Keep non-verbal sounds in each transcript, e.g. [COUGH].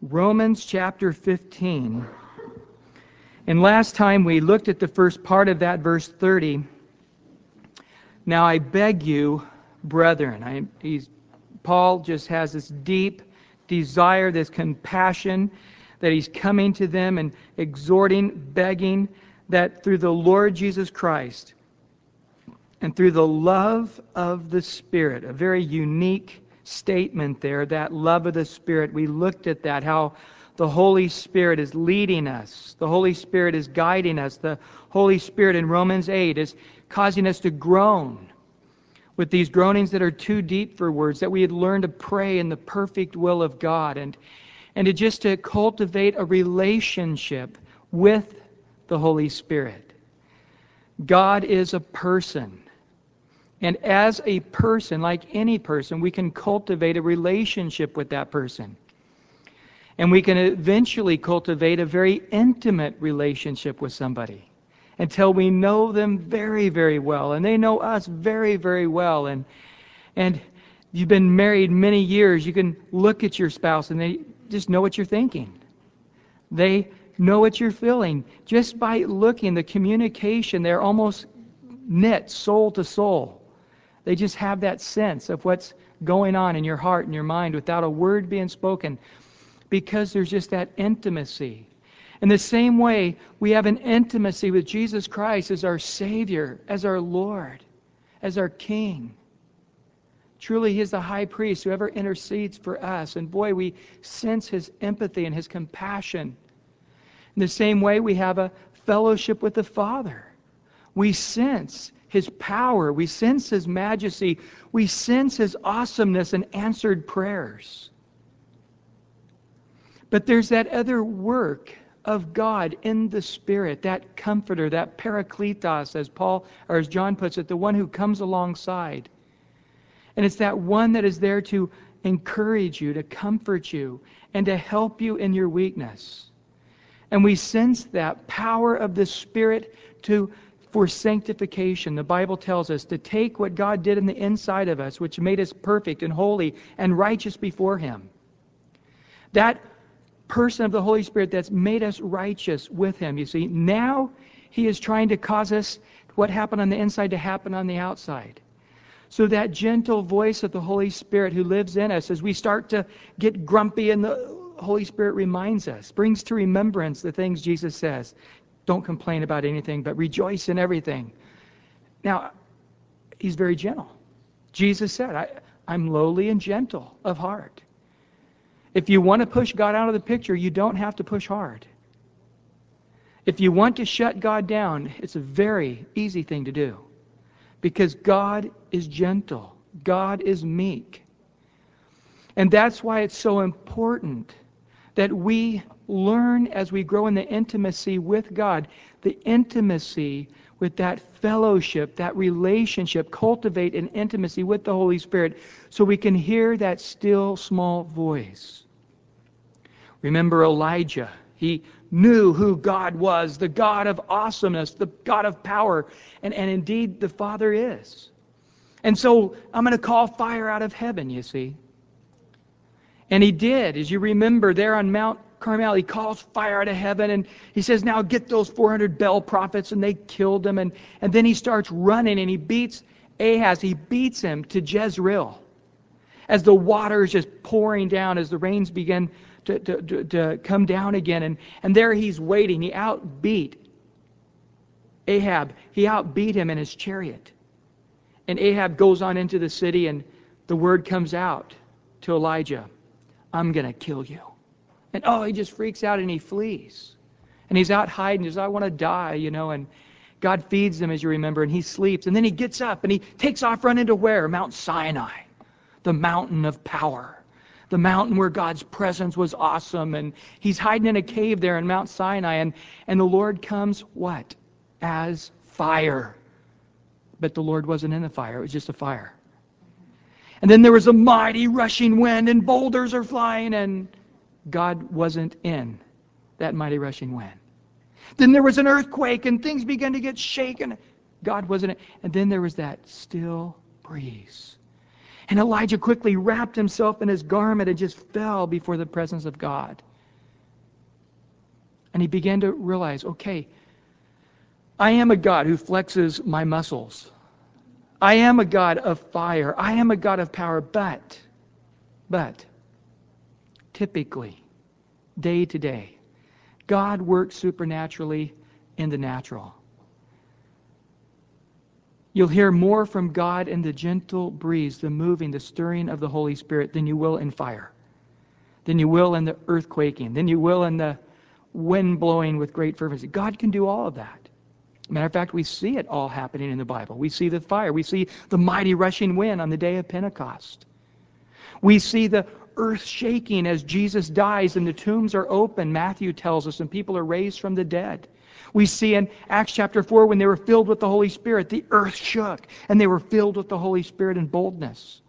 Romans chapter 15. And last time we looked at the first part of that, verse 30. Now I beg you, brethren. I, he's, Paul just has this deep desire, this compassion that he's coming to them and exhorting, begging that through the Lord Jesus Christ and through the love of the Spirit, a very unique statement there, that love of the Spirit. We looked at that, how the Holy Spirit is leading us, the Holy Spirit is guiding us, the Holy Spirit in Romans 8 is causing us to groan with these groanings that are too deep for words, that we had learned to pray in the perfect will of God and, and to just to cultivate a relationship with the Holy Spirit. God is a person. And as a person, like any person, we can cultivate a relationship with that person. And we can eventually cultivate a very intimate relationship with somebody until we know them very, very well. And they know us very, very well. And, and you've been married many years, you can look at your spouse and they just know what you're thinking. They know what you're feeling. Just by looking, the communication, they're almost knit soul to soul. They just have that sense of what's going on in your heart and your mind without a word being spoken because there's just that intimacy. In the same way, we have an intimacy with Jesus Christ as our Savior, as our Lord, as our King. Truly, He is the high priest who ever intercedes for us. And boy, we sense His empathy and His compassion. In the same way, we have a fellowship with the Father. We sense his power. We sense His majesty. We sense His awesomeness and answered prayers. But there's that other work of God in the Spirit, that comforter, that parakletos, as Paul or as John puts it, the one who comes alongside. And it's that one that is there to encourage you, to comfort you, and to help you in your weakness. And we sense that power of the Spirit to for sanctification. The Bible tells us to take what God did in the inside of us, which made us perfect and holy and righteous before Him. That person of the Holy Spirit that's made us righteous with Him, you see, now He is trying to cause us what happened on the inside to happen on the outside. So that gentle voice of the Holy Spirit who lives in us, as we start to get grumpy and the Holy Spirit reminds us, brings to remembrance the things Jesus says. Don't complain about anything, but rejoice in everything. Now, he's very gentle. Jesus said, I, I'm lowly and gentle of heart. If you want to push God out of the picture, you don't have to push hard. If you want to shut God down, it's a very easy thing to do. Because God is gentle, God is meek. And that's why it's so important that we learn as we grow in the intimacy with God, the intimacy with that fellowship, that relationship, cultivate an intimacy with the Holy Spirit so we can hear that still small voice. Remember Elijah. He knew who God was, the God of awesomeness, the God of power, and, and indeed the Father is. And so I'm going to call fire out of heaven, you see. And he did, as you remember, there on Mount Carmel, he calls fire out of heaven and he says, Now get those 400 Baal prophets. And they killed them. And, and then he starts running and he beats Ahab. He beats him to Jezreel as the water is just pouring down, as the rains begin to, to, to, to come down again. And, and there he's waiting. He outbeat Ahab. He outbeat him in his chariot. And Ahab goes on into the city, and the word comes out to Elijah I'm going to kill you. And oh, he just freaks out and he flees. And he's out hiding. He says, I want to die, you know. And God feeds him, as you remember, and he sleeps. And then he gets up and he takes off running to where? Mount Sinai, the mountain of power, the mountain where God's presence was awesome. And he's hiding in a cave there in Mount Sinai. And, and the Lord comes, what? As fire. But the Lord wasn't in the fire, it was just a fire. And then there was a mighty rushing wind, and boulders are flying, and God wasn't in that mighty rushing wind. Then there was an earthquake and things began to get shaken. God wasn't in. And then there was that still breeze. And Elijah quickly wrapped himself in his garment and just fell before the presence of God. And he began to realize okay, I am a God who flexes my muscles. I am a God of fire. I am a God of power, but, but, typically, day to day, God works supernaturally in the natural. You'll hear more from God in the gentle breeze, the moving, the stirring of the Holy Spirit than you will in fire, than you will in the earthquaking, than you will in the wind blowing with great fervency. God can do all of that. Matter of fact, we see it all happening in the Bible. We see the fire. We see the mighty rushing wind on the day of Pentecost. We see the earth shaking as Jesus dies and the tombs are open, Matthew tells us, and people are raised from the dead. We see in Acts chapter 4 when they were filled with the Holy Spirit, the earth shook and they were filled with the Holy Spirit and boldness.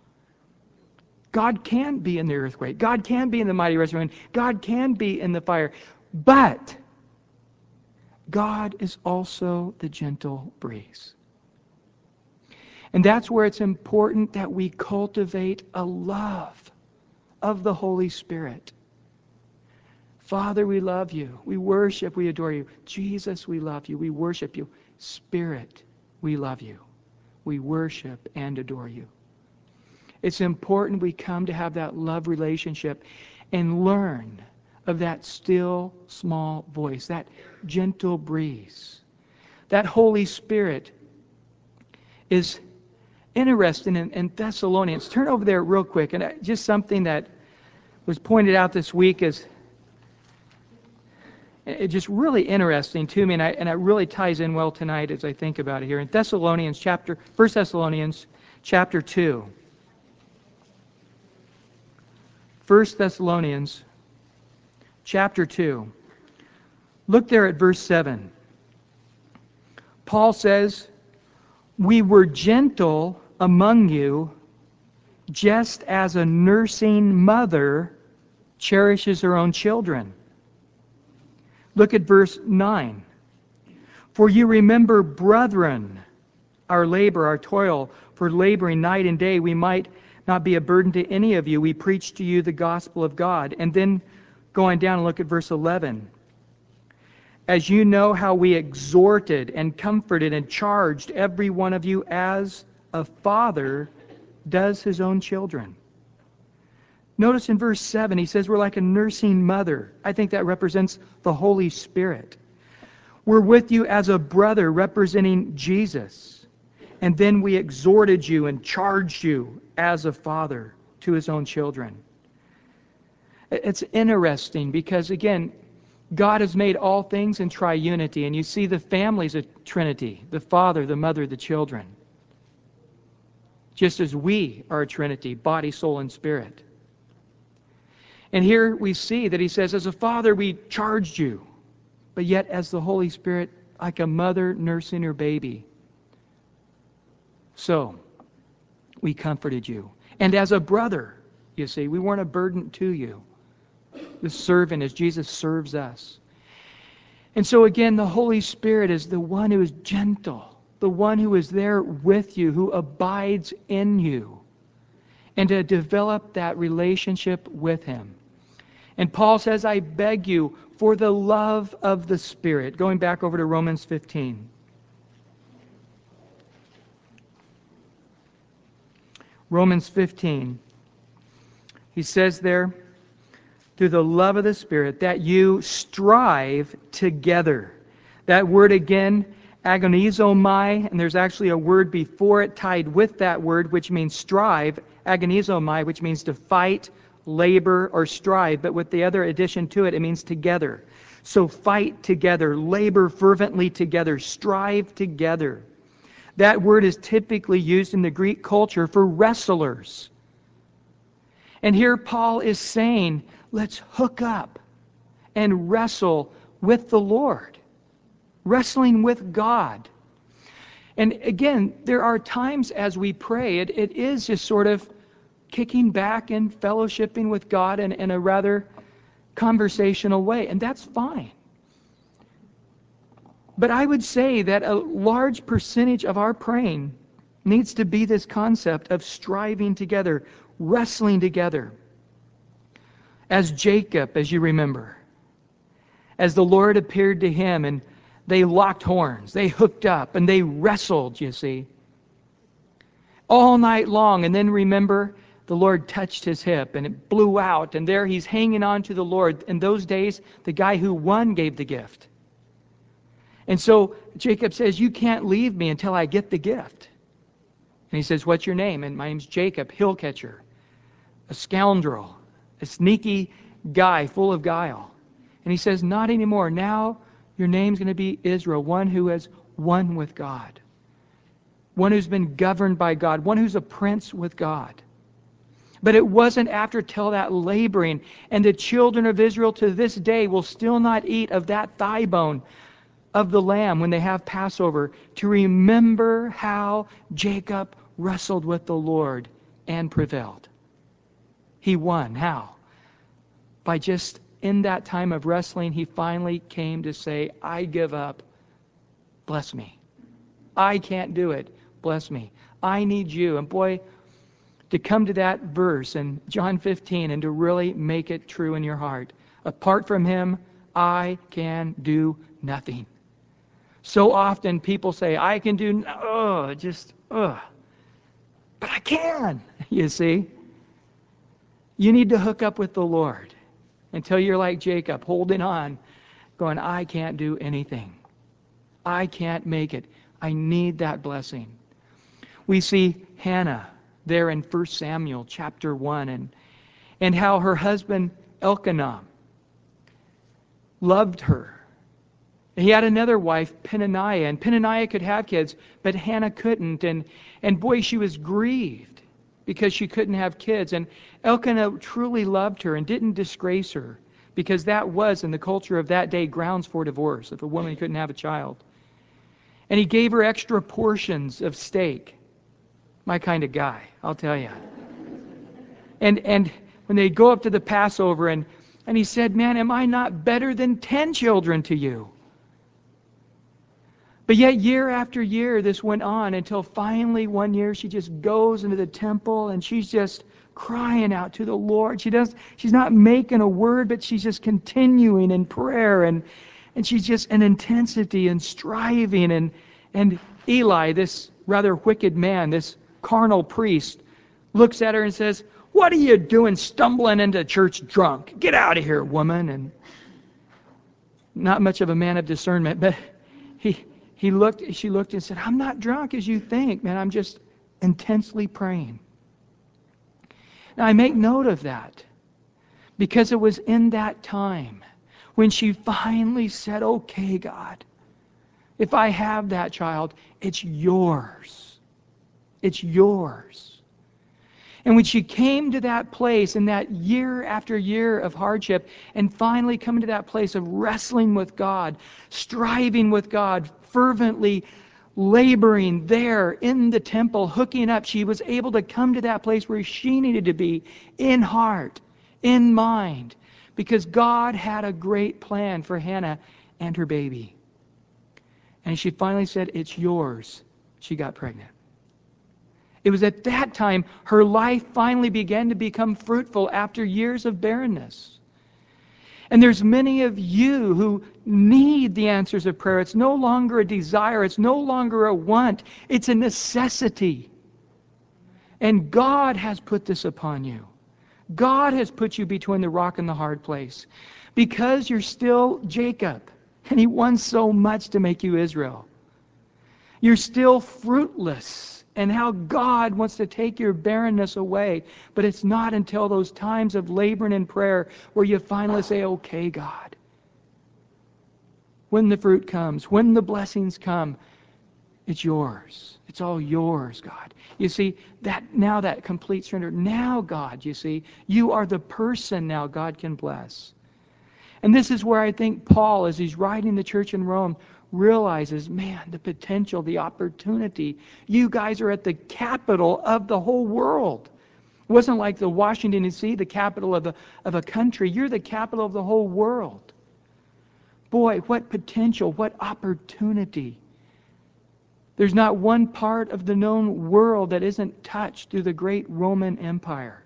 God can be in the earthquake. God can be in the mighty rushing wind. God can be in the fire. But God is also the gentle breeze. And that's where it's important that we cultivate a love of the Holy Spirit. Father, we love you. We worship, we adore you. Jesus, we love you. We worship you. Spirit, we love you. We worship and adore you. It's important we come to have that love relationship and learn of that still small voice, that gentle breeze. That Holy Spirit is interesting in, in Thessalonians. Turn over there real quick, and just something that was pointed out this week is just really interesting to me, and, I, and it really ties in well tonight as I think about it here. In Thessalonians chapter, 1 Thessalonians chapter 2. 1 Thessalonians chapter 2. Look there at verse 7. Paul says, We were gentle among you, just as a nursing mother cherishes her own children. Look at verse 9. For you remember, brethren, our labor, our toil, for laboring night and day, we might not be a burden to any of you. We preach to you the gospel of God. And then Going down and look at verse 11. As you know how we exhorted and comforted and charged every one of you as a father does his own children. Notice in verse 7, he says we're like a nursing mother. I think that represents the Holy Spirit. We're with you as a brother representing Jesus. And then we exhorted you and charged you as a father to his own children. It's interesting because, again, God has made all things in triunity, and you see the families of Trinity the Father, the Mother, the children. Just as we are a Trinity body, soul, and spirit. And here we see that he says, As a father, we charged you, but yet as the Holy Spirit, like a mother nursing her baby. So, we comforted you. And as a brother, you see, we weren't a burden to you the servant as Jesus serves us. And so, again, the Holy Spirit is the one who is gentle, the one who is there with you, who abides in you, and to develop that relationship with Him. And Paul says, I beg you for the love of the Spirit. Going back over to Romans 15. Romans 15. He says there, through the love of the Spirit that you strive together. That word again, agonizomai, and there's actually a word before it tied with that word, which means strive, agonizomai, which means to fight, labor, or strive, but with the other addition to it, it means together. So fight together, labor fervently together, strive together. That word is typically used in the Greek culture for wrestlers. And here Paul is saying, let's hook up and wrestle with the Lord, wrestling with God. And again, there are times as we pray, it, it is just sort of kicking back and fellowshipping with God in, in a rather conversational way, and that's fine. But I would say that a large percentage of our praying needs to be this concept of striving together, wrestling together. As Jacob, as you remember, as the Lord appeared to him and they locked horns, they hooked up, and they wrestled, you see, all night long. And then remember, the Lord touched his hip and it blew out, and there he's hanging on to the Lord. In those days, the guy who won gave the gift. And so Jacob says, You can't leave me until I get the gift. And he says, What's your name? And my name's Jacob, hill catcher, a scoundrel, a sneaky guy full of guile. And he says, Not anymore. Now your name's going to be Israel, one who has won with God, one who's been governed by God, one who's a prince with God. But it wasn't after till that laboring, and the children of Israel to this day will still not eat of that thigh bone of the lamb when they have Passover to remember how Jacob wrestled with the Lord and prevailed. He won. How? By just in that time of wrestling, he finally came to say, I give up. Bless me. I can't do it. Bless me. I need you. And boy, to come to that verse in John 15 and to really make it true in your heart. Apart from him, I can do nothing. So often people say, I can do, oh, just, oh. But I can, [LAUGHS] you see. You need to hook up with the Lord until you're like Jacob, holding on, going, I can't do anything. I can't make it. I need that blessing. We see Hannah there in 1 Samuel chapter 1 and, and how her husband Elkanah loved her he had another wife, Peninnah, and Peninnah could have kids, but Hannah couldn't. And, and boy, she was grieved because she couldn't have kids. And Elkanah truly loved her and didn't disgrace her because that was, in the culture of that day, grounds for divorce if a woman couldn't have a child. And he gave her extra portions of steak. My kind of guy, I'll tell you. And, and when they go up to the Passover, and, and he said, Man, am I not better than ten children to you? But yet, year after year, this went on until finally one year she just goes into the temple and she's just crying out to the Lord. She does she's not making a word, but she's just continuing in prayer and and she's just in intensity and striving and and Eli, this rather wicked man, this carnal priest, looks at her and says, What are you doing stumbling into church drunk? Get out of here, woman and not much of a man of discernment, but he he looked, she looked and said, I'm not drunk as you think, man. I'm just intensely praying. Now, I make note of that because it was in that time when she finally said, Okay, God, if I have that child, it's yours. It's yours. And when she came to that place in that year after year of hardship and finally coming to that place of wrestling with God, striving with God, fervently laboring there in the temple, hooking up, she was able to come to that place where she needed to be in heart, in mind, because God had a great plan for Hannah and her baby. And she finally said, It's yours. She got pregnant. It was at that time her life finally began to become fruitful after years of barrenness. And there's many of you who need the answers of prayer. It's no longer a desire, it's no longer a want, it's a necessity. And God has put this upon you. God has put you between the rock and the hard place because you're still Jacob, and He wants so much to make you Israel. You're still fruitless and how God wants to take your barrenness away. But it's not until those times of laboring in prayer where you finally say, okay, God. When the fruit comes, when the blessings come, it's yours. It's all yours, God. You see, that now that complete surrender. Now, God, you see, you are the person now God can bless. And this is where I think Paul, as he's writing the church in Rome, realizes, man, the potential, the opportunity. You guys are at the capital of the whole world. It wasn't like the Washington D.C., the capital of a, of a country. You're the capital of the whole world. Boy, what potential, what opportunity There's not one part of the known world that isn't touched through the great Roman Empire.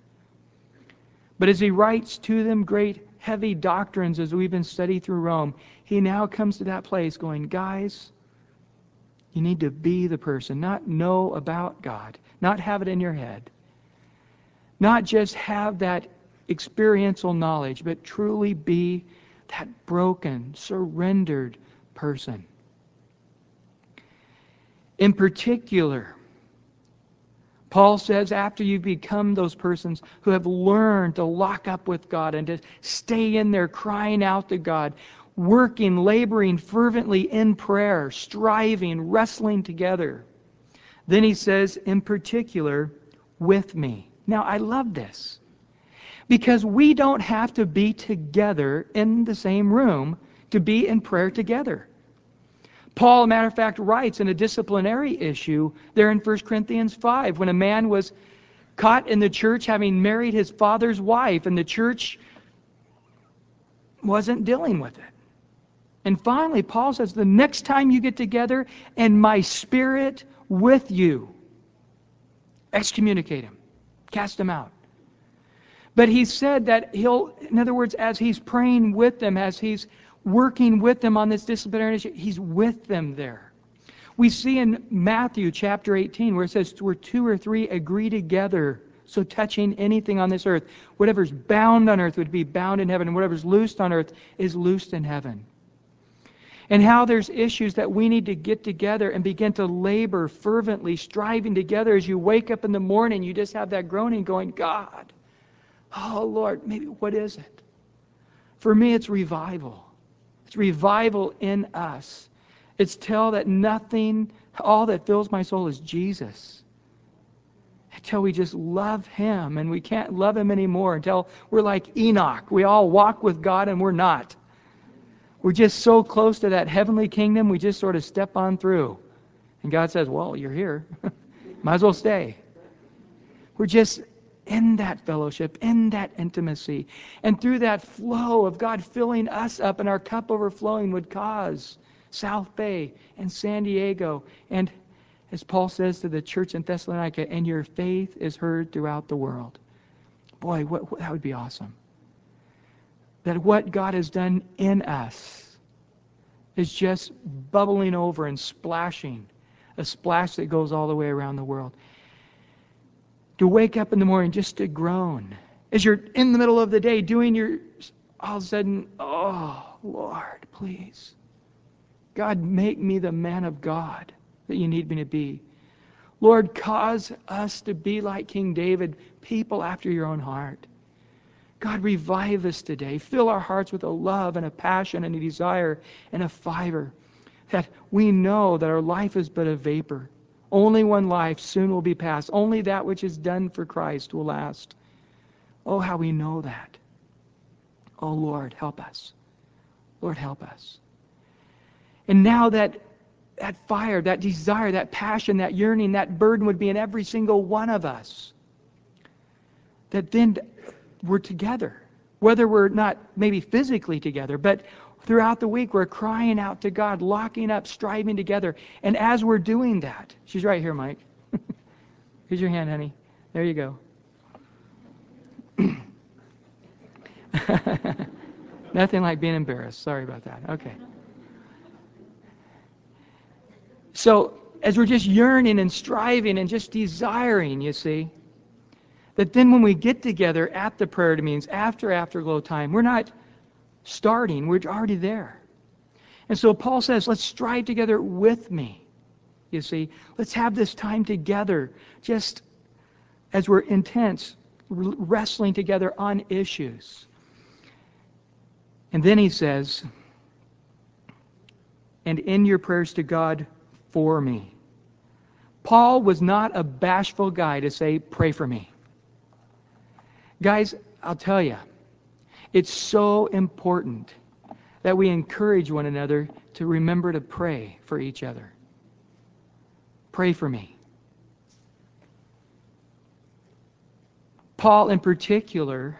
But as he writes to them great heavy doctrines as we've been studying through Rome, he now comes to that place going, guys, you need to be the person, not know about God, not have it in your head, not just have that experiential knowledge, but truly be that broken, surrendered person. In particular, Paul says after you become those persons who have learned to lock up with God and to stay in there crying out to God, working, laboring fervently in prayer, striving, wrestling together. Then he says, in particular, with me. Now, I love this because we don't have to be together in the same room to be in prayer together. Paul, matter of fact, writes in a disciplinary issue there in 1 Corinthians 5 when a man was caught in the church having married his father's wife, and the church wasn't dealing with it. And finally, Paul says, The next time you get together, and my spirit with you, excommunicate him, cast him out. But he said that he'll, in other words, as he's praying with them, as he's working with them on this disciplinary issue, he's with them there. We see in Matthew chapter 18 where it says, Where two or three agree together, so touching anything on this earth, whatever's bound on earth would be bound in heaven, and whatever's loosed on earth is loosed in heaven and how there's issues that we need to get together and begin to labor fervently, striving together as you wake up in the morning. You just have that groaning going, God, oh Lord, maybe what is it? For me, it's revival. It's revival in us. It's tell that nothing, all that fills my soul is Jesus. Until we just love Him and we can't love Him anymore until we're like Enoch. We all walk with God and we're not. We're just so close to that heavenly kingdom, we just sort of step on through. And God says, Well, you're here. [LAUGHS] Might as well stay. We're just in that fellowship, in that intimacy. And through that flow of God filling us up and our cup overflowing would cause South Bay and San Diego. And as Paul says to the church in Thessalonica, and your faith is heard throughout the world. Boy, what, that would be awesome that what God has done in us is just bubbling over and splashing, a splash that goes all the way around the world. To wake up in the morning just to groan. As you're in the middle of the day doing your, all of a sudden, oh, Lord, please. God, make me the man of God that you need me to be. Lord, cause us to be like King David, people after your own heart. God, revive us today. Fill our hearts with a love and a passion and a desire and a fire that we know that our life is but a vapor. Only one life soon will be past. Only that which is done for Christ will last. Oh, how we know that. Oh, Lord, help us. Lord, help us. And now that that fire, that desire, that passion, that yearning, that burden would be in every single one of us. That then we're together. Whether we're not maybe physically together, but throughout the week we're crying out to God, locking up, striving together. And as we're doing that, she's right here, Mike. [LAUGHS] Here's your hand, honey. There you go. [LAUGHS] Nothing like being embarrassed. Sorry about that. Okay. So, as we're just yearning and striving and just desiring, you see, that then when we get together at the prayer meetings, after afterglow time, we're not starting, we're already there. And so Paul says, let's strive together with me. You see, let's have this time together, just as we're intense, wrestling together on issues. And then he says, and in your prayers to God for me. Paul was not a bashful guy to say, pray for me. Guys, I'll tell you, it's so important that we encourage one another to remember to pray for each other. Pray for me. Paul, in particular,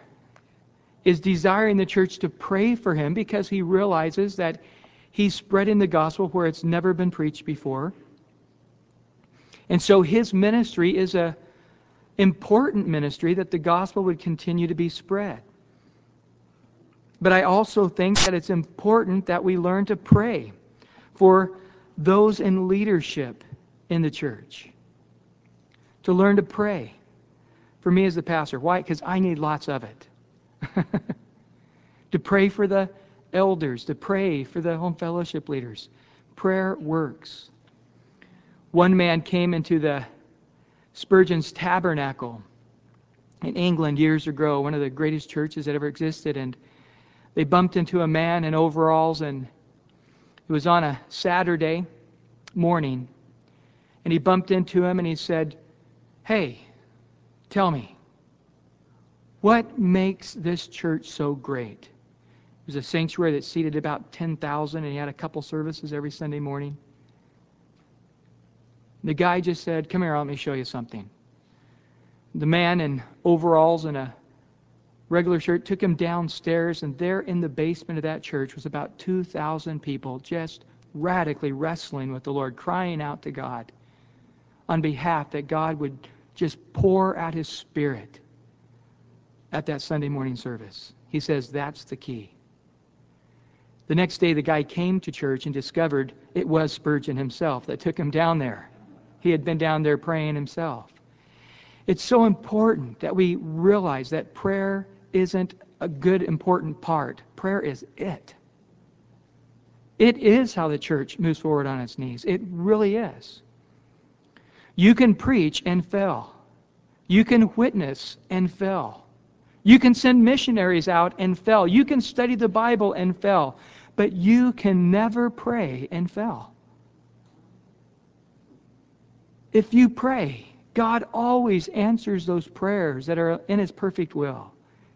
is desiring the church to pray for him because he realizes that he's spreading the gospel where it's never been preached before. And so his ministry is a important ministry that the gospel would continue to be spread. But I also think that it's important that we learn to pray for those in leadership in the church. To learn to pray for me as the pastor. Why? Because I need lots of it. [LAUGHS] to pray for the elders, to pray for the home fellowship leaders. Prayer works. One man came into the Spurgeon's Tabernacle in England years ago, one of the greatest churches that ever existed, and they bumped into a man in overalls, and it was on a Saturday morning, and he bumped into him and he said, Hey, tell me, what makes this church so great? It was a sanctuary that seated about 10,000, and he had a couple services every Sunday morning. The guy just said, Come here, let me show you something. The man in overalls and a regular shirt took him downstairs, and there in the basement of that church was about 2,000 people just radically wrestling with the Lord, crying out to God on behalf that God would just pour out His Spirit at that Sunday morning service. He says that's the key. The next day, the guy came to church and discovered it was Spurgeon himself that took him down there. He had been down there praying himself. It's so important that we realize that prayer isn't a good, important part. Prayer is it. It is how the church moves forward on its knees. It really is. You can preach and fail. You can witness and fail. You can send missionaries out and fail. You can study the Bible and fail. But you can never pray and fail. If you pray, God always answers those prayers that are in His perfect will,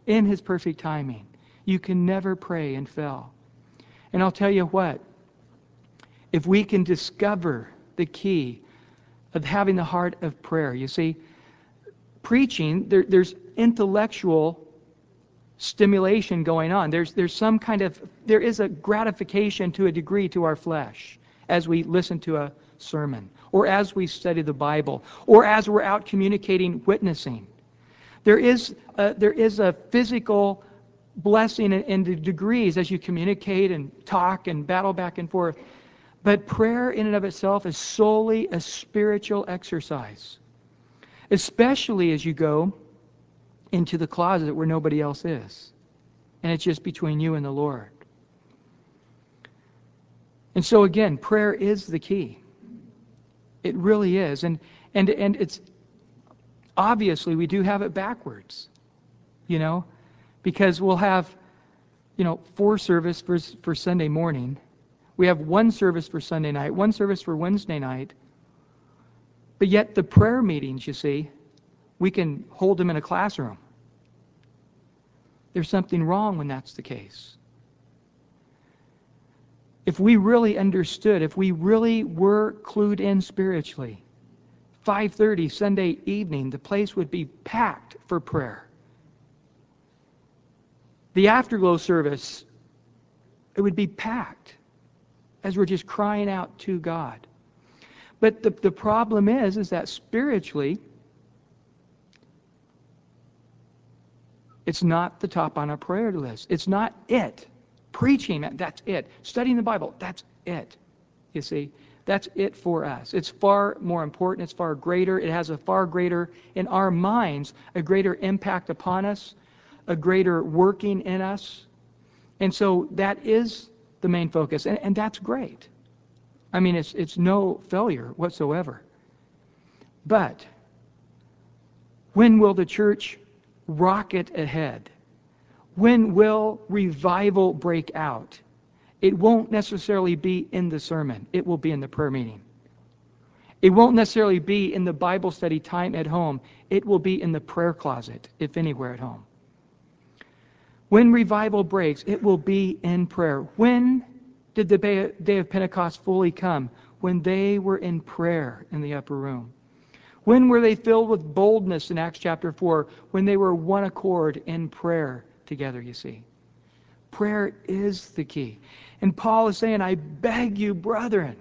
in His perfect timing. You can never pray and fail. And I'll tell you what, if we can discover the key of having the heart of prayer, you see, preaching, there, there's intellectual stimulation going on. There's, there's some kind of, there is a gratification to a degree to our flesh as we listen to a sermon, or as we study the Bible, or as we're out communicating, witnessing. There is a, there is a physical blessing in, in the degrees as you communicate and talk and battle back and forth. But prayer in and of itself is solely a spiritual exercise, especially as you go into the closet where nobody else is. And it's just between you and the Lord. And so again, prayer is the key. It really is. And and and it's obviously we do have it backwards. You know, because we'll have you know, four service for for Sunday morning. We have one service for Sunday night, one service for Wednesday night. But yet the prayer meetings, you see, we can hold them in a classroom. There's something wrong when that's the case if we really understood, if we really were clued in spiritually, 5:30 Sunday evening, the place would be packed for prayer. The afterglow service, it would be packed as we're just crying out to God. But the, the problem is, is that spiritually, it's not the top on our prayer list. It's not it. Preaching, that's it. Studying the Bible, that's it. You see, that's it for us. It's far more important, it's far greater. It has a far greater, in our minds, a greater impact upon us, a greater working in us. And so that is the main focus. And, and that's great. I mean, it's, it's no failure whatsoever. But when will the church rocket ahead? When will revival break out? It won't necessarily be in the sermon, it will be in the prayer meeting. It won't necessarily be in the Bible study time at home, it will be in the prayer closet, if anywhere at home. When revival breaks, it will be in prayer. When did the day of Pentecost fully come? When they were in prayer in the upper room. When were they filled with boldness in Acts chapter 4? When they were one accord in prayer together, you see. Prayer is the key. And Paul is saying, I beg you, brethren.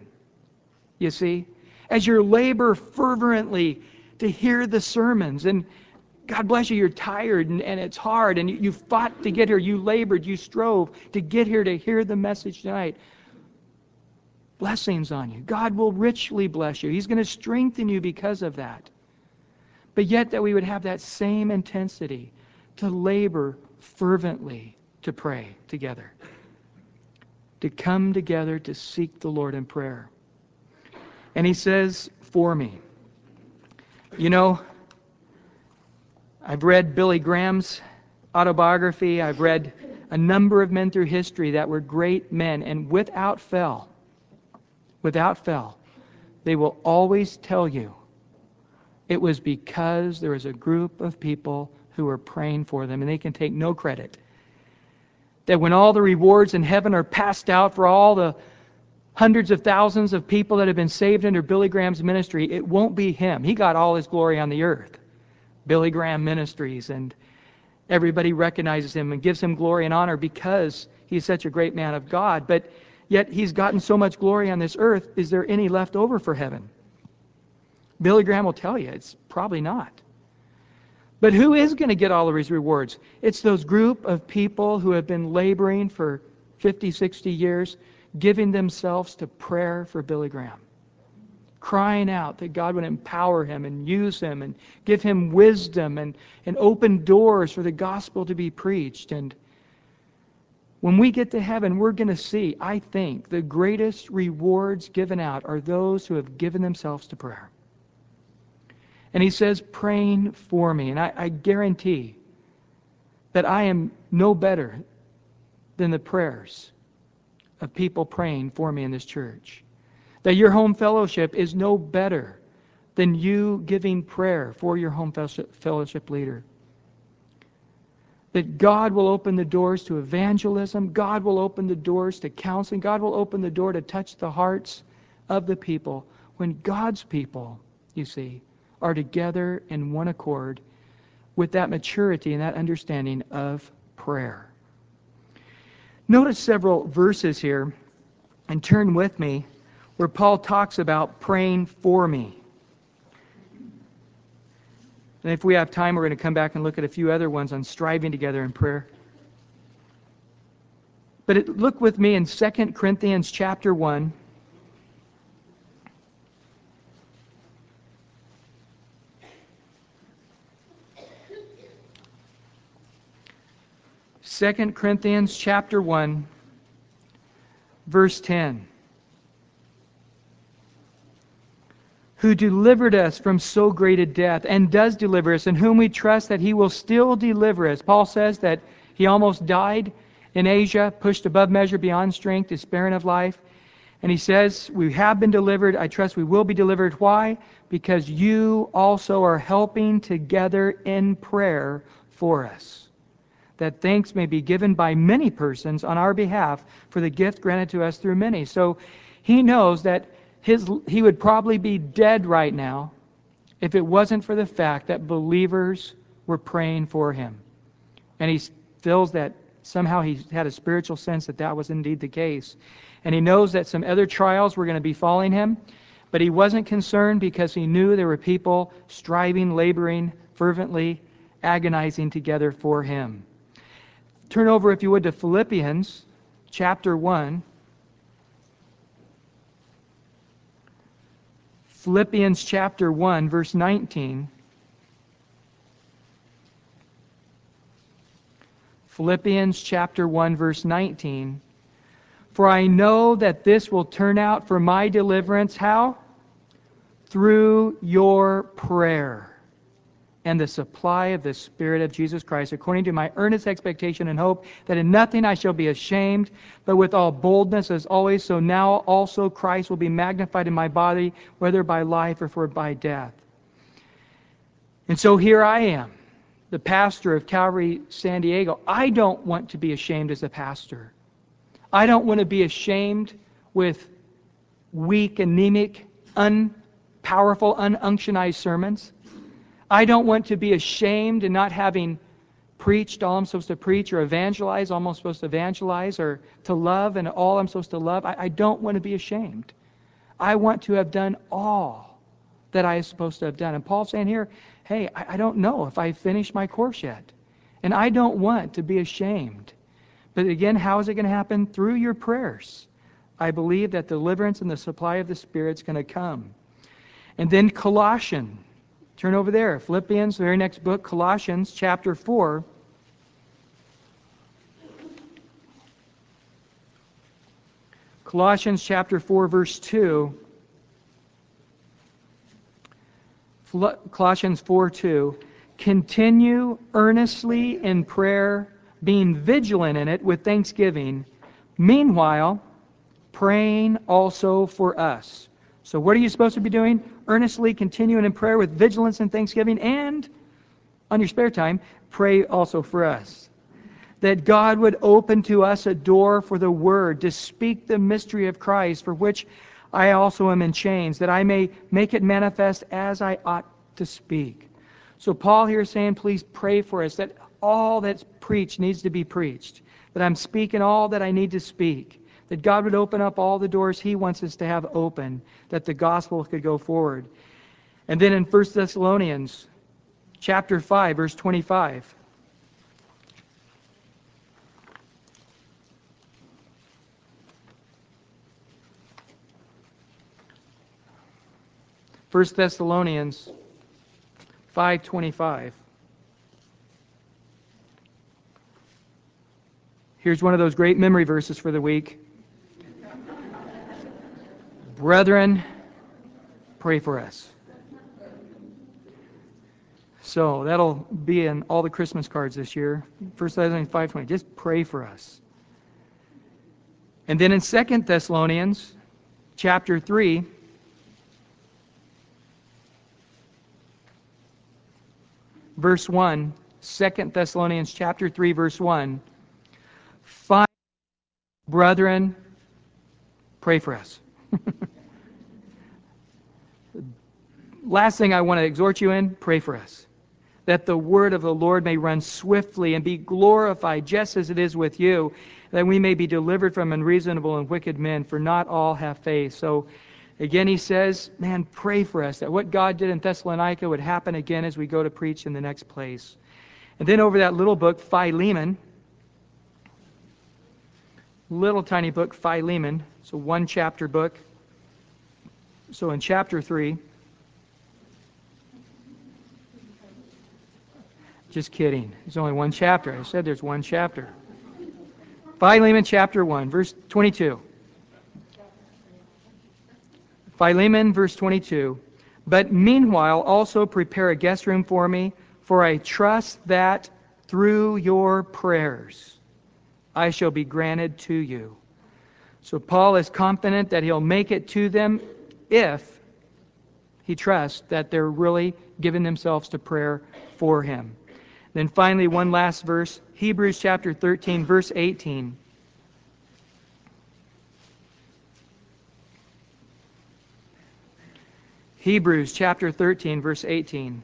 You see? as you labor fervently to hear the sermons. And God bless you, you're tired and, and it's hard, and you, you fought to get here. You labored, you strove to get here to hear the message tonight. Blessings on you. God will richly bless you. He's going to strengthen you because of that. But yet, that we would have that same intensity to labor fervently to pray together, to come together to seek the Lord in prayer. And he says, For me. You know, I've read Billy Graham's autobiography. I've read a number of men through history that were great men, and without fail, without fail, they will always tell you it was because there was a group of people who are praying for them, and they can take no credit. That when all the rewards in heaven are passed out for all the hundreds of thousands of people that have been saved under Billy Graham's ministry, it won't be him. He got all his glory on the earth. Billy Graham Ministries, and everybody recognizes him and gives him glory and honor because he's such a great man of God. But yet he's gotten so much glory on this earth. Is there any left over for heaven? Billy Graham will tell you it's probably not. But who is going to get all of his rewards? It's those group of people who have been laboring for 50, 60 years giving themselves to prayer for Billy Graham, crying out that God would empower him and use him and give him wisdom and, and open doors for the gospel to be preached. And when we get to heaven, we're going to see, I think, the greatest rewards given out are those who have given themselves to prayer. And he says, praying for me. And I, I guarantee that I am no better than the prayers of people praying for me in this church. That your home fellowship is no better than you giving prayer for your home fellowship leader. That God will open the doors to evangelism, God will open the doors to counseling, God will open the door to touch the hearts of the people when God's people, you see, are together in one accord with that maturity and that understanding of prayer. Notice several verses here and turn with me where Paul talks about praying for me. And if we have time, we're going to come back and look at a few other ones on striving together in prayer. But it, look with me in 2 Corinthians chapter 1. 2 Corinthians chapter 1 verse 10 who delivered us from so great a death and does deliver us and whom we trust that he will still deliver us. Paul says that he almost died in Asia pushed above measure beyond strength despairing of life. And he says we have been delivered. I trust we will be delivered. Why? Because you also are helping together in prayer for us that thanks may be given by many persons on our behalf for the gift granted to us through many. So he knows that his, he would probably be dead right now if it wasn't for the fact that believers were praying for him. And he feels that somehow he had a spiritual sense that that was indeed the case. And he knows that some other trials were going to be falling him, but he wasn't concerned because he knew there were people striving, laboring, fervently, agonizing together for him. Turn over, if you would, to Philippians chapter 1. Philippians chapter 1, verse 19. Philippians chapter 1, verse 19. For I know that this will turn out for my deliverance. How? Through your prayer and the supply of the Spirit of Jesus Christ, according to my earnest expectation and hope that in nothing I shall be ashamed, but with all boldness as always, so now also Christ will be magnified in my body, whether by life or by death. And so here I am, the pastor of Calvary San Diego. I don't want to be ashamed as a pastor. I don't want to be ashamed with weak, anemic, unpowerful, ununctionized sermons. I don't want to be ashamed in not having preached all I'm supposed to preach or evangelize all I'm supposed to evangelize or to love and all I'm supposed to love. I, I don't want to be ashamed. I want to have done all that I am supposed to have done. And Paul's saying here, hey, I, I don't know if I finished my course yet. And I don't want to be ashamed. But again, how is it going to happen? Through your prayers. I believe that deliverance and the supply of the Spirit is going to come. And then Colossians. Turn over there. Philippians, the very next book, Colossians chapter 4. Colossians chapter 4, verse 2. Colossians 4 2. Continue earnestly in prayer, being vigilant in it with thanksgiving. Meanwhile, praying also for us. So, what are you supposed to be doing? Earnestly continuing in prayer with vigilance and thanksgiving, and on your spare time, pray also for us that God would open to us a door for the Word to speak the mystery of Christ, for which I also am in chains, that I may make it manifest as I ought to speak. So, Paul here is saying, please pray for us that all that's preached needs to be preached, that I'm speaking all that I need to speak, that God would open up all the doors He wants us to have open, that the gospel could go forward. And then in 1 Thessalonians chapter 5, verse 25. 1 Thessalonians 5:25. Here's one of those great memory verses for the week. Brethren, pray for us. So that'll be in all the Christmas cards this year. 1 Thessalonians 5:20. Just pray for us. And then in 2 Thessalonians chapter 3, verse 1, 2 Thessalonians chapter 3 verse 1. Five brethren, pray for us. [LAUGHS] Last thing I want to exhort you in, pray for us. That the word of the Lord may run swiftly and be glorified just as it is with you, that we may be delivered from unreasonable and wicked men, for not all have faith. So Again, he says, man, pray for us that what God did in Thessalonica would happen again as we go to preach in the next place. And then over that little book, Philemon, little tiny book, Philemon. It's a one chapter book. So in chapter 3, just kidding. There's only one chapter. I said there's one chapter. Philemon chapter 1, verse 22. Philemon, verse 22. But meanwhile, also prepare a guest room for me, for I trust that through your prayers I shall be granted to you. So Paul is confident that he'll make it to them if he trusts that they're really giving themselves to prayer for him. Then finally, one last verse Hebrews chapter 13, verse 18. Hebrews chapter 13, verse 18.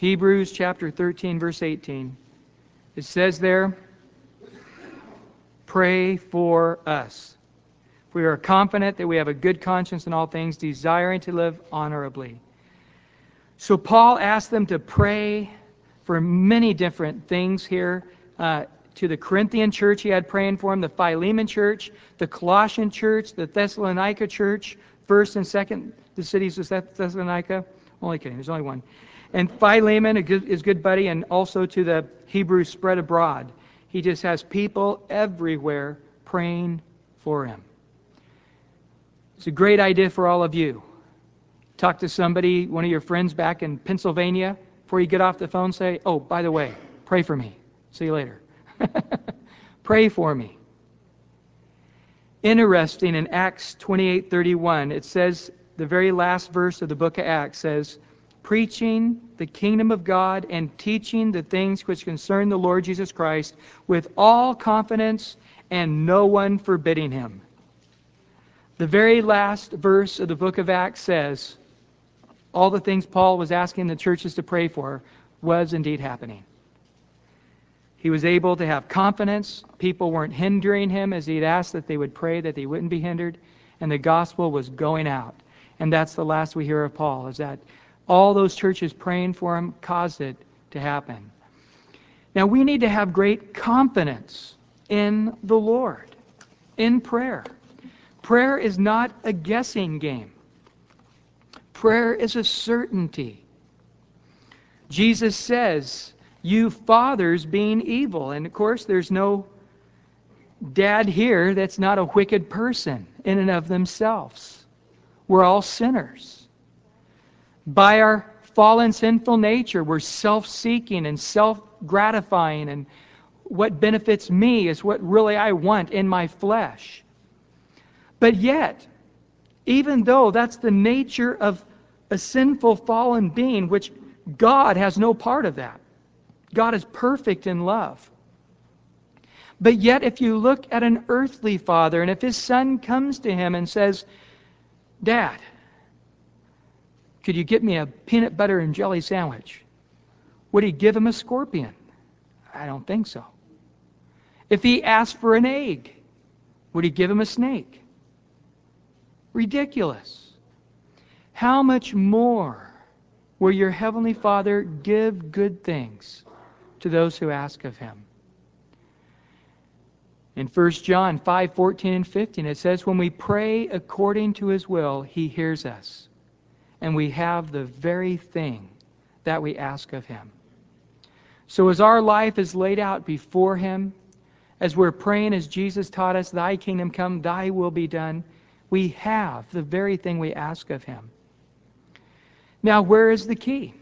Hebrews chapter 13, verse 18. It says there, Pray for us. We are confident that we have a good conscience in all things, desiring to live honorably. So Paul asked them to pray for many different things here. Uh, to the Corinthian church he had praying for him, the Philemon church, the Colossian church, the Thessalonica church, first and second, the cities of Thessalonica. Only kidding, there's only one. And Philemon, his good buddy, and also to the Hebrews spread abroad. He just has people everywhere praying for him. It's a great idea for all of you. Talk to somebody, one of your friends back in Pennsylvania, before you get off the phone, say, Oh, by the way, pray for me. See you later. [LAUGHS] Pray for me. Interesting in Acts 28:31, it says the very last verse of the book of Acts says, preaching the kingdom of God and teaching the things which concern the Lord Jesus Christ with all confidence and no one forbidding him. The very last verse of the book of Acts says, all the things Paul was asking the churches to pray for was indeed happening. He was able to have confidence. People weren't hindering him as he'd asked that they would pray that they wouldn't be hindered. And the gospel was going out. And that's the last we hear of Paul, is that all those churches praying for him caused it to happen. Now we need to have great confidence in the Lord, in prayer. Prayer is not a guessing game. Prayer is a certainty. Jesus says, You fathers being evil. And of course, there's no dad here that's not a wicked person in and of themselves. We're all sinners. By our fallen sinful nature, we're self seeking and self gratifying, and what benefits me is what really I want in my flesh. But yet, even though that's the nature of a sinful fallen being, which God has no part of that, God is perfect in love. But yet, if you look at an earthly father, and if his son comes to him and says, Dad, could you get me a peanut butter and jelly sandwich? Would he give him a scorpion? I don't think so. If he asked for an egg, would he give him a snake? Ridiculous. How much more will your heavenly Father give good things to those who ask of him? In 1 John 5:14 and 15, it says, When we pray according to his will, he hears us, and we have the very thing that we ask of him. So, as our life is laid out before him, as we're praying as Jesus taught us, Thy kingdom come, Thy will be done, we have the very thing we ask of him. Now, where is the key?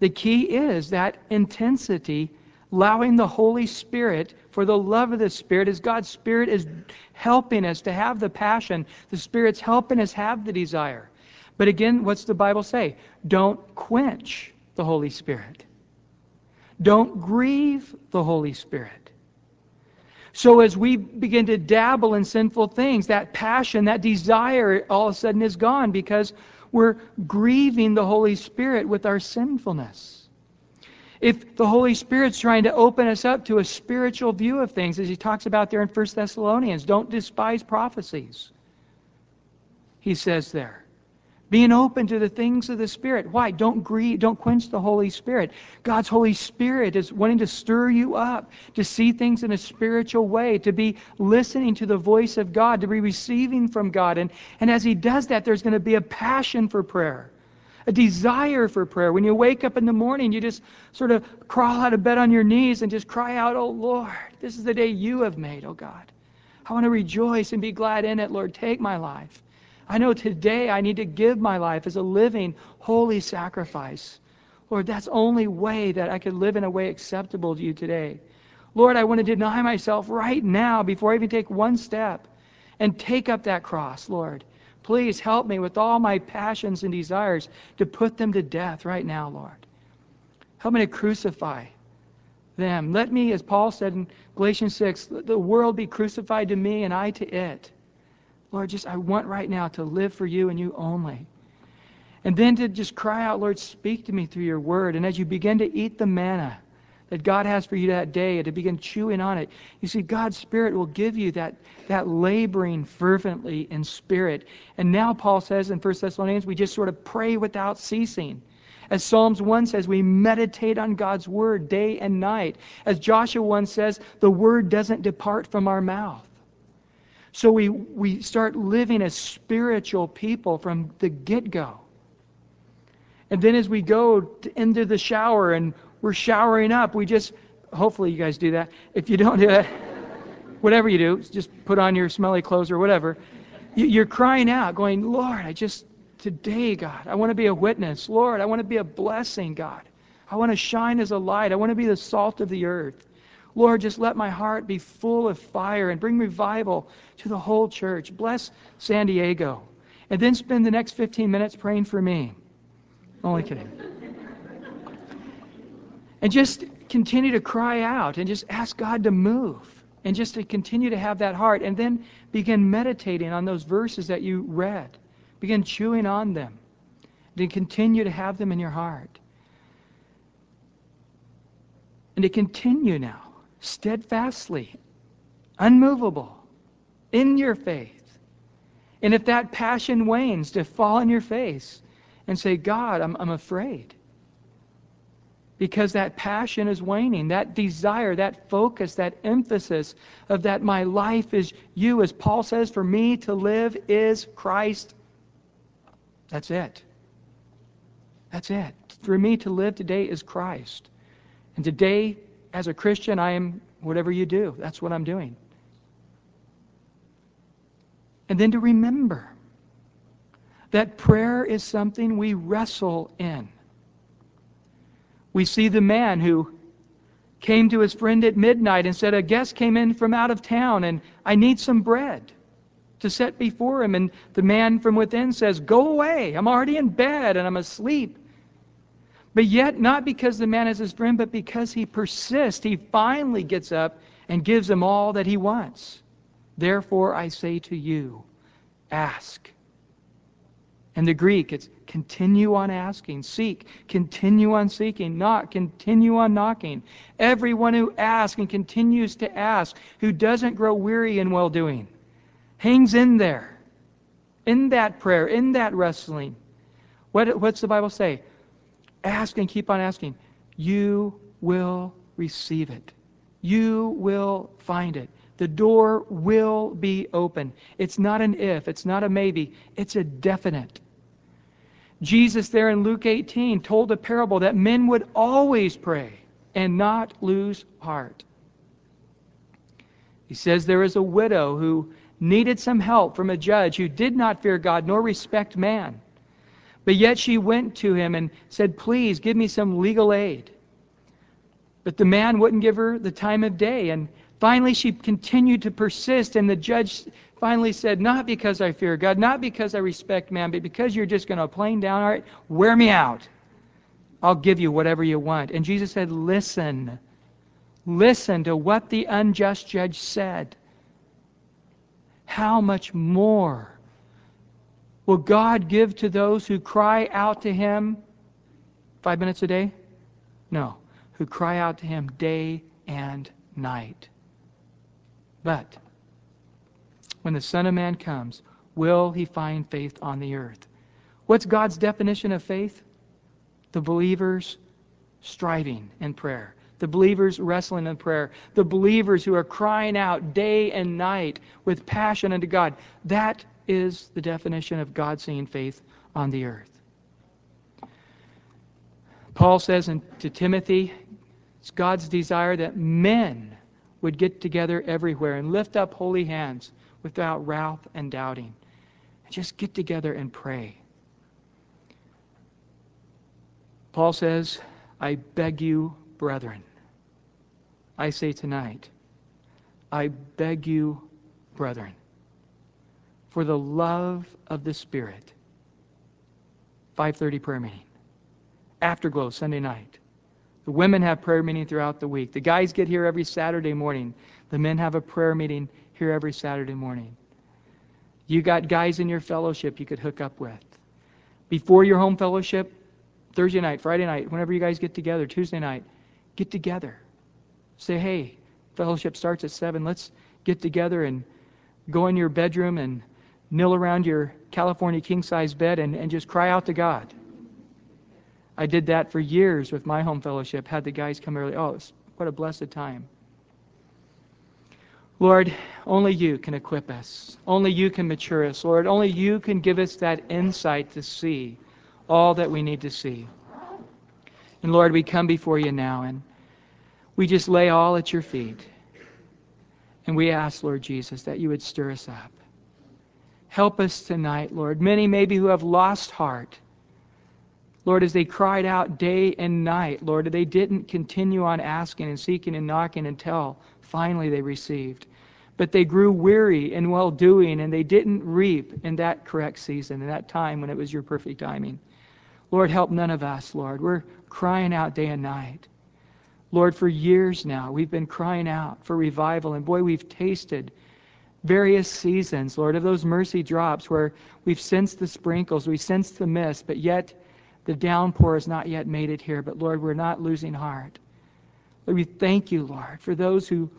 The key is that intensity allowing the Holy Spirit for the love of the Spirit as God's Spirit is helping us to have the passion. The Spirit's helping us have the desire. But again, what's the Bible say? Don't quench the Holy Spirit. Don't grieve the Holy Spirit. So as we begin to dabble in sinful things, that passion, that desire all of a sudden is gone because we're grieving the Holy Spirit with our sinfulness. If the Holy Spirit's trying to open us up to a spiritual view of things, as he talks about there in 1 Thessalonians, don't despise prophecies. He says there. Being open to the things of the Spirit. Why? Don't grieve, don't quench the Holy Spirit. God's Holy Spirit is wanting to stir you up, to see things in a spiritual way, to be listening to the voice of God, to be receiving from God. And, and as He does that, there's going to be a passion for prayer a desire for prayer. When you wake up in the morning, you just sort of crawl out of bed on your knees and just cry out, Oh Lord, this is the day you have made, oh God. I want to rejoice and be glad in it, Lord. Take my life. I know today I need to give my life as a living, holy sacrifice. Lord, that's only way that I could live in a way acceptable to you today. Lord, I want to deny myself right now before I even take one step and take up that cross, Lord. Please help me with all my passions and desires to put them to death right now, Lord. Help me to crucify them. Let me, as Paul said in Galatians 6, let the world be crucified to me and I to it. Lord, just I want right now to live for you and you only. And then to just cry out, Lord, speak to me through your word. And as you begin to eat the manna, that God has for you that day and to begin chewing on it. You see, God's Spirit will give you that, that laboring fervently in spirit. And now Paul says in 1 Thessalonians, we just sort of pray without ceasing. As Psalms 1 says, we meditate on God's word day and night. As Joshua 1 says, the word doesn't depart from our mouth. So we, we start living as spiritual people from the get go. And then as we go into the shower and we're showering up. We just, hopefully, you guys do that. If you don't do that, [LAUGHS] whatever you do, just put on your smelly clothes or whatever. You're crying out, going, Lord, I just, today, God, I want to be a witness. Lord, I want to be a blessing, God. I want to shine as a light. I want to be the salt of the earth. Lord, just let my heart be full of fire and bring revival to the whole church. Bless San Diego. And then spend the next 15 minutes praying for me. Only kidding. And just continue to cry out and just ask God to move and just to continue to have that heart and then begin meditating on those verses that you read. Begin chewing on them. Then continue to have them in your heart. And to continue now, steadfastly, unmovable, in your faith. And if that passion wanes, to fall on your face and say, God, I'm, I'm afraid. Because that passion is waning, that desire, that focus, that emphasis of that my life is you, as Paul says, for me to live is Christ. That's it. That's it. For me to live today is Christ. And today, as a Christian, I am whatever you do. That's what I'm doing. And then to remember that prayer is something we wrestle in. We see the man who came to his friend at midnight and said, A guest came in from out of town and I need some bread to set before him. And the man from within says, Go away. I'm already in bed and I'm asleep. But yet, not because the man is his friend, but because he persists, he finally gets up and gives him all that he wants. Therefore, I say to you, ask. In the Greek, it's continue on asking, seek, continue on seeking, knock, continue on knocking. Everyone who asks and continues to ask, who doesn't grow weary in well doing, hangs in there, in that prayer, in that wrestling. What, what's the Bible say? Ask and keep on asking. You will receive it. You will find it. The door will be open. It's not an if, it's not a maybe, it's a definite. Jesus, there in Luke 18, told a parable that men would always pray and not lose heart. He says there is a widow who needed some help from a judge who did not fear God nor respect man. But yet she went to him and said, Please give me some legal aid. But the man wouldn't give her the time of day. And Finally, she continued to persist, and the judge finally said, Not because I fear God, not because I respect man, but because you're just going to plane down, all right, wear me out. I'll give you whatever you want. And Jesus said, Listen. Listen to what the unjust judge said. How much more will God give to those who cry out to Him five minutes a day? No, who cry out to Him day and night. But when the Son of Man comes, will he find faith on the earth? What's God's definition of faith? The believers striving in prayer. The believers wrestling in prayer. The believers who are crying out day and night with passion unto God. That is the definition of God seeing faith on the earth. Paul says in, to Timothy, it's God's desire that men would get together everywhere and lift up holy hands without wrath and doubting. And just get together and pray. Paul says, I beg you, brethren. I say tonight, I beg you, brethren, for the love of the Spirit. 5:30 prayer meeting. Afterglow Sunday night. The women have prayer meeting throughout the week. The guys get here every Saturday morning. The men have a prayer meeting here every Saturday morning. You got guys in your fellowship you could hook up with. Before your home fellowship, Thursday night, Friday night, whenever you guys get together, Tuesday night, get together. Say, hey, fellowship starts at 7. Let's get together and go in your bedroom and kneel around your California king size bed and, and just cry out to God. I did that for years with my home fellowship, had the guys come early. Oh, what a blessed time. Lord, only you can equip us. Only you can mature us. Lord, only you can give us that insight to see all that we need to see. And Lord, we come before you now and we just lay all at your feet. And we ask, Lord Jesus, that you would stir us up. Help us tonight, Lord. Many maybe who have lost heart Lord, as they cried out day and night, Lord, they didn't continue on asking and seeking and knocking until finally they received. But they grew weary in well doing and they didn't reap in that correct season, in that time when it was your perfect timing. Lord, help none of us, Lord. We're crying out day and night. Lord, for years now, we've been crying out for revival, and boy, we've tasted various seasons, Lord, of those mercy drops where we've sensed the sprinkles, we sensed the mist, but yet the downpour has not yet made it here, but Lord, we're not losing heart. Lord, we thank you, Lord, for those who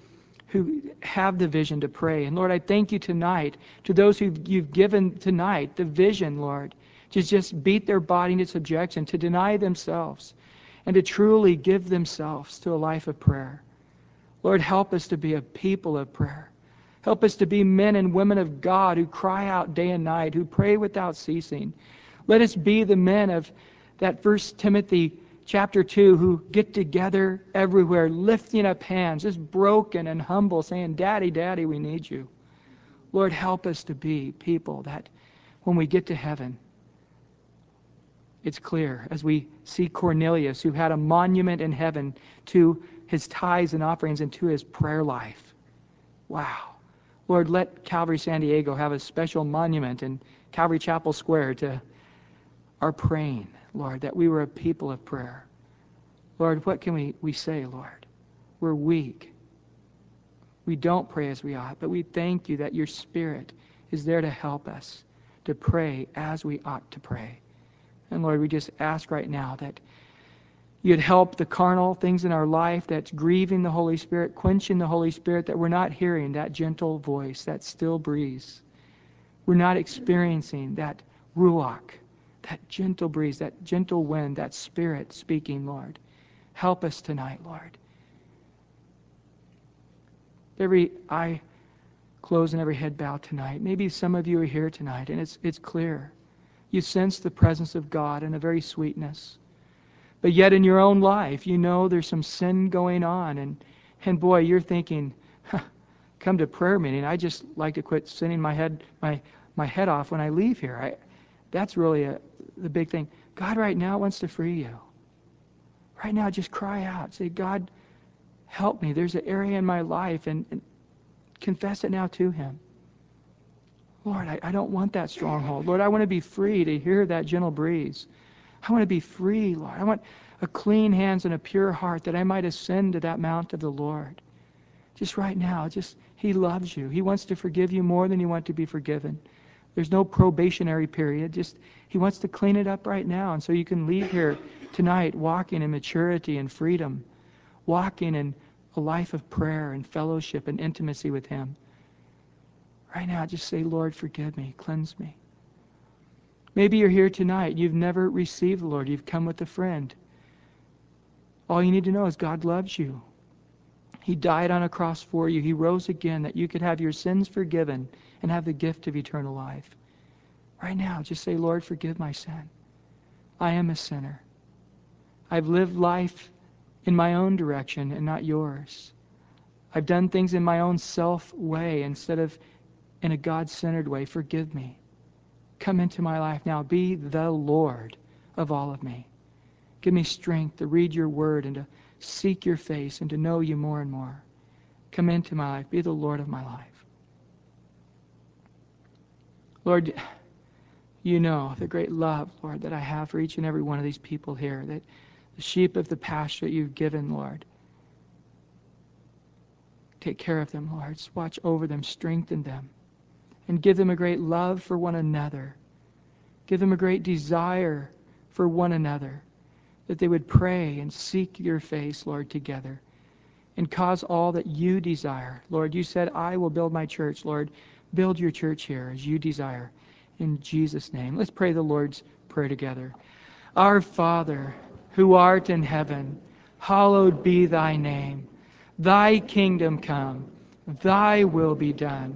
who have the vision to pray. And Lord, I thank you tonight to those who you've given tonight the vision, Lord, to just beat their body into subjection, to deny themselves, and to truly give themselves to a life of prayer. Lord, help us to be a people of prayer. Help us to be men and women of God who cry out day and night, who pray without ceasing. Let us be the men of that First Timothy chapter 2 who get together everywhere, lifting up hands, just broken and humble, saying, Daddy, Daddy, we need you. Lord, help us to be people that when we get to heaven, it's clear as we see Cornelius, who had a monument in heaven to his tithes and offerings and to his prayer life. Wow. Lord, let Calvary San Diego have a special monument in Calvary Chapel Square to our praying Lord, that we were a people of prayer. Lord, what can we, we say, Lord? We're weak. We don't pray as we ought, but we thank you that your Spirit is there to help us to pray as we ought to pray. And Lord, we just ask right now that you'd help the carnal things in our life that's grieving the Holy Spirit, quenching the Holy Spirit, that we're not hearing that gentle voice, that still breeze. We're not experiencing that ruach, that gentle breeze, that gentle wind, that spirit speaking, Lord. Help us tonight, Lord. Every eye closed and every head bowed tonight. Maybe some of you are here tonight and it's it's clear. You sense the presence of God in a very sweetness. But yet in your own life, you know there's some sin going on and and boy, you're thinking, come to prayer meeting. I just like to quit sinning my head my my head off when I leave here. I that's really a, the big thing. God right now wants to free you. Right now, just cry out. Say, God, help me. There's an area in my life, and, and confess it now to Him. Lord, I, I don't want that stronghold. Lord, I want to be free to hear that gentle breeze. I want to be free, Lord. I want a clean hands and a pure heart that I might ascend to that mount of the Lord. Just right now, just He loves you. He wants to forgive you more than you want to be forgiven. There's no probationary period. Just he wants to clean it up right now. And so you can leave here tonight walking in maturity and freedom, walking in a life of prayer and fellowship and intimacy with him. Right now, just say, Lord, forgive me, cleanse me. Maybe you're here tonight. You've never received the Lord. You've come with a friend. All you need to know is God loves you. He died on a cross for you. He rose again that you could have your sins forgiven and have the gift of eternal life. Right now, just say, Lord, forgive my sin. I am a sinner. I've lived life in my own direction and not yours. I've done things in my own self way instead of in a God centered way. Forgive me. Come into my life now. Be the Lord of all of me. Give me strength to read your word and to seek your face and to know you more and more. Come into my life. Be the Lord of my life. Lord, you know the great love, Lord, that I have for each and every one of these people here, that the sheep of the pasture that you've given, Lord. Take care of them, Lord. Watch over them, strengthen them, and give them a great love for one another. Give them a great desire for one another, that they would pray and seek your face, Lord, together, and cause all that you desire. Lord, you said, I will build my church, Lord. Build your church here as you desire. In Jesus' name. Let's pray the Lord's Prayer together. Our Father, who art in heaven, hallowed be thy name. Thy kingdom come, thy will be done,